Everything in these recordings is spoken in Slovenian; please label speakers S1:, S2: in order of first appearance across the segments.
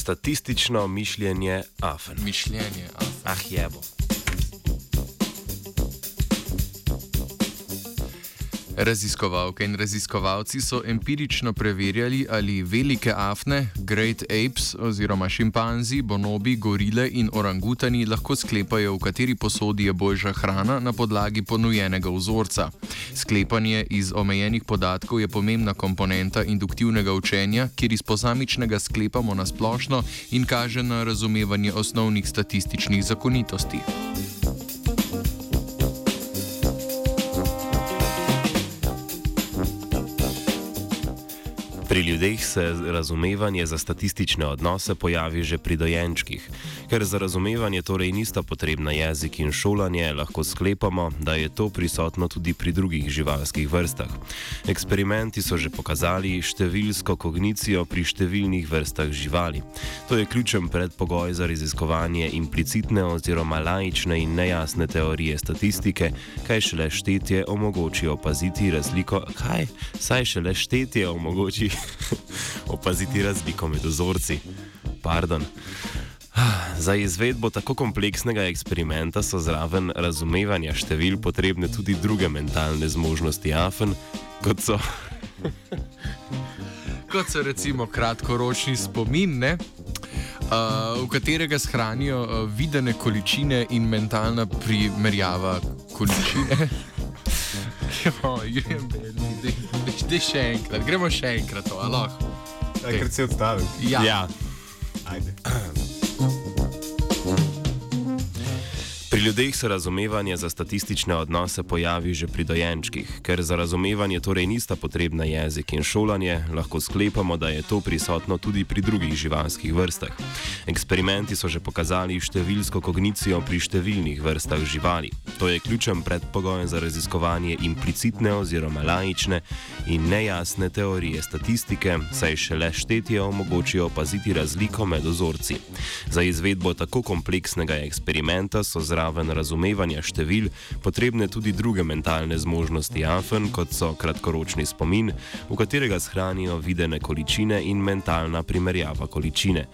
S1: Statistično mišljenje afen.
S2: Mišljenje afen.
S1: Ah, jebo.
S2: Raziskovalke in raziskovalci so empirično preverjali, ali velike afne, Great Apes oziroma šimpanzi, bonobi, gorile in orangutani lahko sklepajo, v kateri posodi je boljša hrana na podlagi ponujenega vzorca. Sklepanje iz omejenih podatkov je pomembna komponenta induktivnega učenja, kjer iz posamičnega sklepamo na splošno in kaže na razumevanje osnovnih statističnih zakonitosti.
S1: Ljudeh se razumevanje za statistične odnose pojavi že pri dojenčkih. Ker za razumevanje torej nista potrebna jezik in šolanje, lahko sklepamo, da je to prisotno tudi pri drugih živalskih vrstah. Eksperimenti so že pokazali številsko kognicijo pri številnih vrstah živali. To je ključen predpogoj za raziskovanje implicitne oziroma laične in nejasne teorije statistike, kaj šele štetje omogoči opaziti razliko, kaj, saj šele štetje omogoči opaziti razliko med vzorci. Pardon. Za izvedbo tako kompleksnega eksperimenta so zraven razumevanja števil potrebne tudi druge mentalne zmožnosti afen, kot so.
S2: kot so recimo kratkoročni spomin? Uh, v katerega shranijo uh, videne količine in mentalna primerjava količine. Zdaj še enkrat, gremo še enkrat, ali lahko.
S3: Ker si odstavil.
S2: Ja.
S1: Ja.
S3: Ajde.
S1: Pri ljudeh se razumevanje za statistične odnose pojavi že pri dojenčkih. Ker za razumevanje torej nista potrebna jezik in šolanje, lahko sklepamo, da je to prisotno tudi pri drugih živalskih vrstah. Eksperimenti so že pokazali številsko kognicijo pri številnih vrstah živali. To je ključen predpogoj za raziskovanje implicitne oziroma laične in nejasne teorije statistike, saj šele štetje omogočijo opaziti razliko med vzorci. Za izvedbo tako kompleksnega eksperimenta so zraven razumevanja števil potrebne tudi druge mentalne zmožnosti afen, kot so kratkoročni spomin, v katerega shranijo videne količine in mentalna primerjava količine.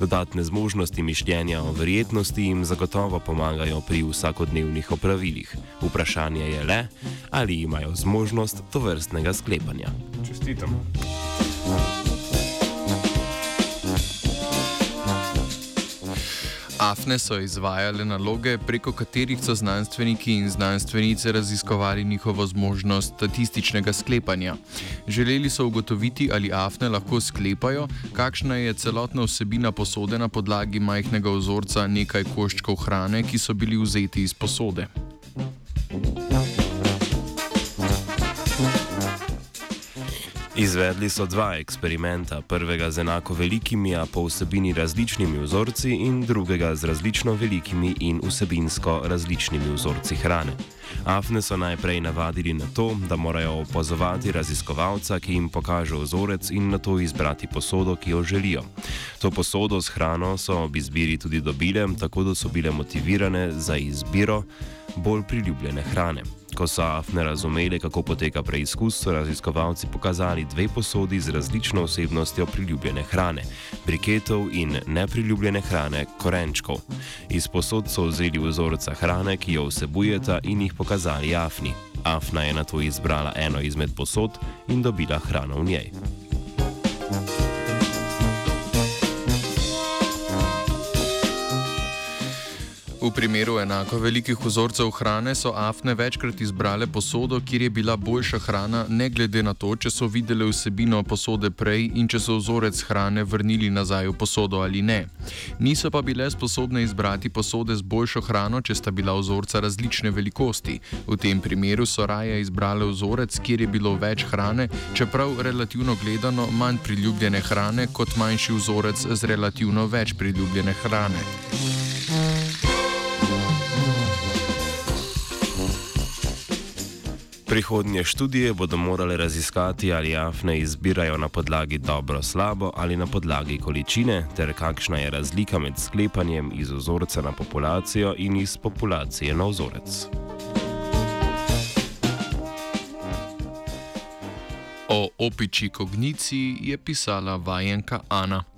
S1: Dodatne zmožnosti mišljenja o verjetnosti jim zagotovo pomagajo pri vsakodnevnih opravilih. Vprašanje je le, ali imajo zmožnost to vrstnega sklepanja.
S3: Čestitam.
S2: Afne so izvajale naloge, preko katerih so znanstveniki in znanstvenice raziskovali njihovo zmožnost statističnega sklepanja. Želeli so ugotoviti, ali afne lahko sklepajo, kakšna je celotna vsebina posode na podlagi majhnega vzorca nekaj koščkov hrane, ki so bili vzeti iz posode.
S1: Izvedli so dva eksperimenta, prvega z enako velikimi, a po vsebini različnimi vzorci, in drugega z različno velikimi in vsebinsko različnimi vzorci hrane. Afne so najprej navadili na to, da morajo opazovati raziskovalca, ki jim pokaže vzorec in na to izbrati posodo, ki jo želijo. To posodo s hrano so ob izbiri tudi dobile, tako da so bile motivirane za izbiro bolj priljubljene hrane. Ko so afne razumeli, kako poteka preizkus, so raziskovalci pokazali dve posodi z različno vsebnostjo priljubljene hrane: briketov in nepriljubljene hrane, korenčkov. Iz posod so vzeli vzorca hrane, ki jo vsebujeta, in jih pokazali afni. Afna je na to izbrala eno izmed posod in dobila hrano v njej.
S2: V primeru enako velikih vzorcev hrane so afne večkrat izbrale posodo, kjer je bila boljša hrana, ne glede na to, če so videle vsebino posode prej in če so vzorec hrane vrnili nazaj v posodo ali ne. Niso pa bile sposobne izbrati posode z boljšo hrano, če sta bila vzorca različne velikosti. V tem primeru so raje izbrale vzorec, kjer je bilo več hrane, čeprav relativno gledano manj priljubljene hrane kot manjši vzorec z relativno več priljubljene hrane.
S1: Prihodnje študije bodo morale raziskati, ali afne izbirajo na podlagi dobro-slabo ali na podlagi količine, ter kakšna je razlika med sklepanjem iz vzorca na populacijo in iz populacije na vzorec.
S2: O opiči kogniciji je pisala vajenka Ana.